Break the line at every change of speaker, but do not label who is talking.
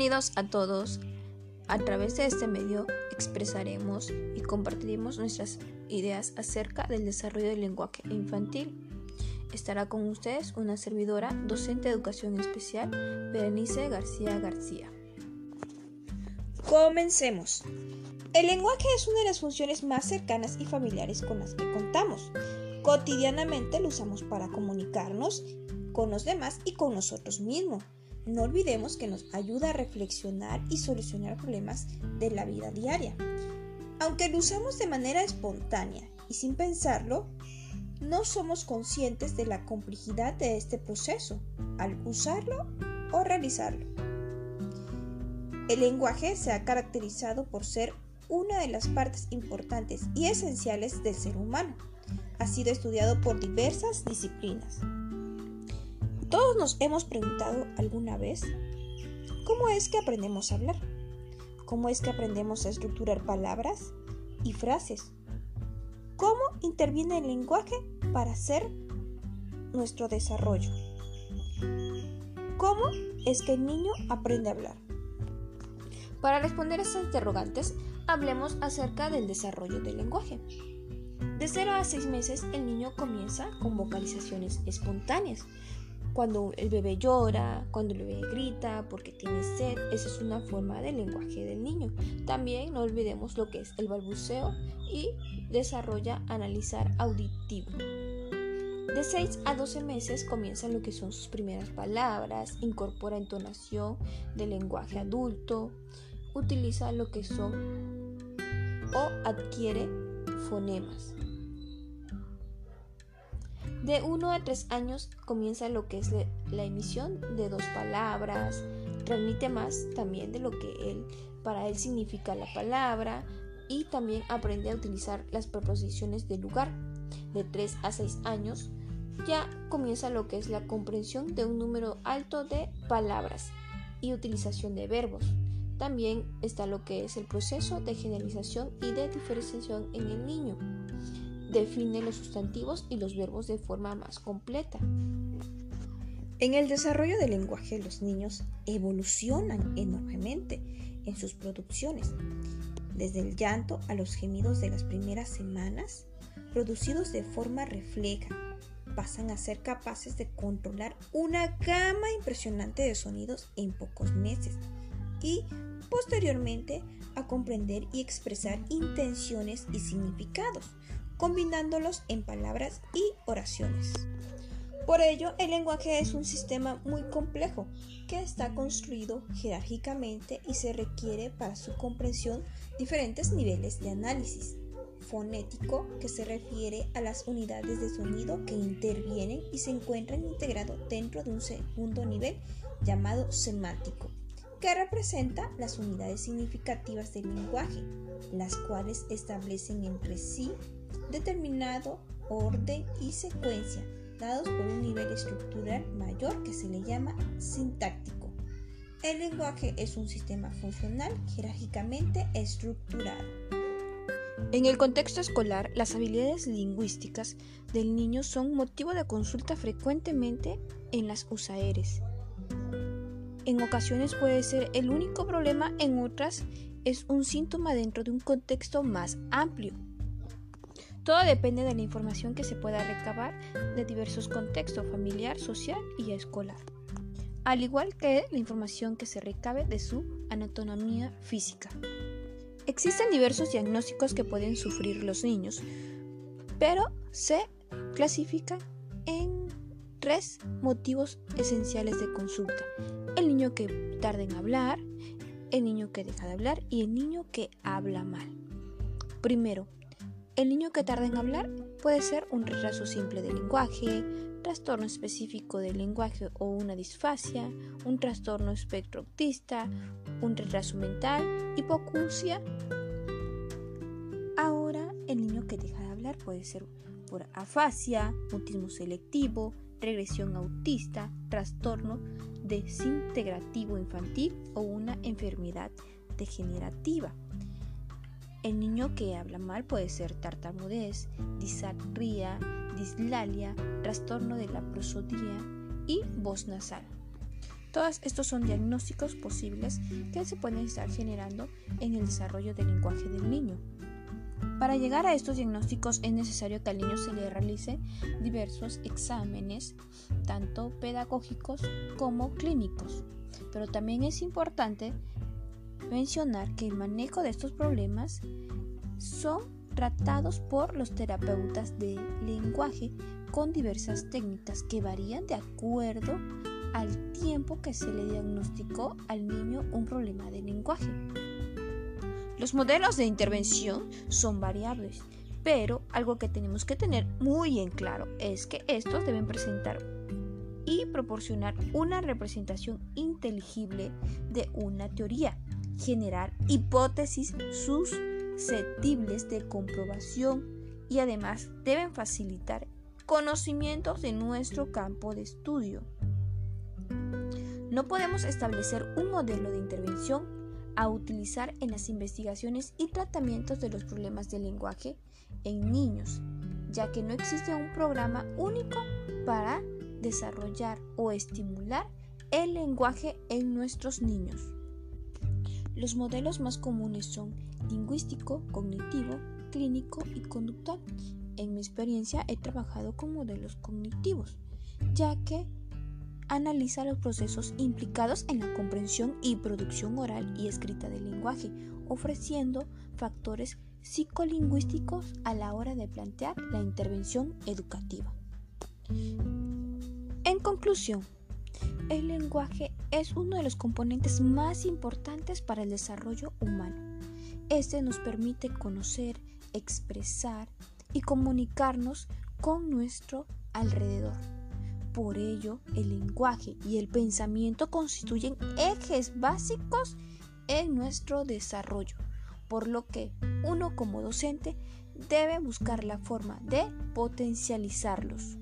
Bienvenidos a todos. A través de este medio expresaremos y compartiremos nuestras ideas acerca del desarrollo del lenguaje infantil. Estará con ustedes una servidora, docente de educación especial, Berenice García García.
Comencemos. El lenguaje es una de las funciones más cercanas y familiares con las que contamos. Cotidianamente lo usamos para comunicarnos con los demás y con nosotros mismos. No olvidemos que nos ayuda a reflexionar y solucionar problemas de la vida diaria. Aunque lo usamos de manera espontánea y sin pensarlo, no somos conscientes de la complejidad de este proceso al usarlo o realizarlo. El lenguaje se ha caracterizado por ser una de las partes importantes y esenciales del ser humano. Ha sido estudiado por diversas disciplinas. Todos nos hemos preguntado alguna vez, ¿cómo es que aprendemos a hablar? ¿Cómo es que aprendemos a estructurar palabras y frases? ¿Cómo interviene el lenguaje para hacer nuestro desarrollo? ¿Cómo es que el niño aprende a hablar? Para responder a estas interrogantes, hablemos acerca del desarrollo del lenguaje. De 0 a 6 meses el niño comienza con vocalizaciones espontáneas, cuando el bebé llora, cuando el bebé grita porque tiene sed, esa es una forma del lenguaje del niño. También no olvidemos lo que es el balbuceo y desarrolla analizar auditivo. De 6 a 12 meses comienzan lo que son sus primeras palabras, incorpora entonación del lenguaje adulto, utiliza lo que son o adquiere fonemas. De 1 a 3 años comienza lo que es la emisión de dos palabras, transmite más también de lo que él, para él significa la palabra y también aprende a utilizar las preposiciones de lugar. De 3 a 6 años ya comienza lo que es la comprensión de un número alto de palabras y utilización de verbos. También está lo que es el proceso de generalización y de diferenciación en el niño define los sustantivos y los verbos de forma más completa. En el desarrollo del lenguaje los niños evolucionan enormemente en sus producciones, desde el llanto a los gemidos de las primeras semanas, producidos de forma refleja, pasan a ser capaces de controlar una gama impresionante de sonidos en pocos meses y posteriormente a comprender y expresar intenciones y significados, combinándolos en palabras y oraciones. Por ello, el lenguaje es un sistema muy complejo que está construido jerárquicamente y se requiere para su comprensión diferentes niveles de análisis. Fonético, que se refiere a las unidades de sonido que intervienen y se encuentran integrados dentro de un segundo nivel llamado semántico, que representa las unidades significativas del lenguaje, las cuales establecen entre sí determinado orden y secuencia, dados por un nivel estructural mayor que se le llama sintáctico. El lenguaje es un sistema funcional jerárquicamente estructurado. En el contexto escolar, las habilidades lingüísticas del niño son motivo de consulta frecuentemente en las USAERES. En ocasiones puede ser el único problema, en otras es un síntoma dentro de un contexto más amplio. Todo depende de la información que se pueda recabar de diversos contextos familiar, social y escolar, al igual que la información que se recabe de su anatomía física. Existen diversos diagnósticos que pueden sufrir los niños, pero se clasifican en tres motivos esenciales de consulta. El niño que tarda en hablar, el niño que deja de hablar y el niño que habla mal. Primero, el niño que tarda en hablar puede ser un retraso simple del lenguaje, trastorno específico del lenguaje o una disfasia, un trastorno espectro autista, un retraso mental, hipocusia. Ahora, el niño que deja de hablar puede ser por afasia, mutismo selectivo, regresión autista, trastorno desintegrativo infantil o una enfermedad degenerativa. El niño que habla mal puede ser tartamudez, disartría, dislalia, trastorno de la prosodía y voz nasal.
Todos estos son diagnósticos posibles que se pueden estar generando en el desarrollo del lenguaje del niño. Para llegar a estos diagnósticos es necesario que al niño se le realice diversos exámenes, tanto pedagógicos como clínicos. Pero también es importante mencionar que el manejo de estos problemas son tratados por los terapeutas de lenguaje con diversas técnicas que varían de acuerdo al tiempo que se le diagnosticó al niño un problema de lenguaje. Los modelos de intervención son variables, pero algo que tenemos que tener muy en claro es que estos deben presentar y proporcionar una representación inteligible de una teoría, generar hipótesis susceptibles de comprobación y además deben facilitar conocimientos de nuestro campo de estudio. No podemos establecer un modelo de intervención a utilizar en las investigaciones y tratamientos de los problemas del lenguaje en niños, ya que no existe un programa único para desarrollar o estimular el lenguaje en nuestros niños. Los modelos más comunes son lingüístico, cognitivo, clínico y conductual. En mi experiencia he trabajado con modelos cognitivos, ya que analiza los procesos implicados en la comprensión y producción oral y escrita del lenguaje, ofreciendo factores psicolingüísticos a la hora de plantear la intervención educativa. En conclusión, el lenguaje es uno de los componentes más importantes para el desarrollo humano. Este nos permite conocer, expresar y comunicarnos con nuestro alrededor. Por ello, el lenguaje y el pensamiento constituyen ejes básicos en nuestro desarrollo, por lo que uno como docente debe buscar la forma de potencializarlos.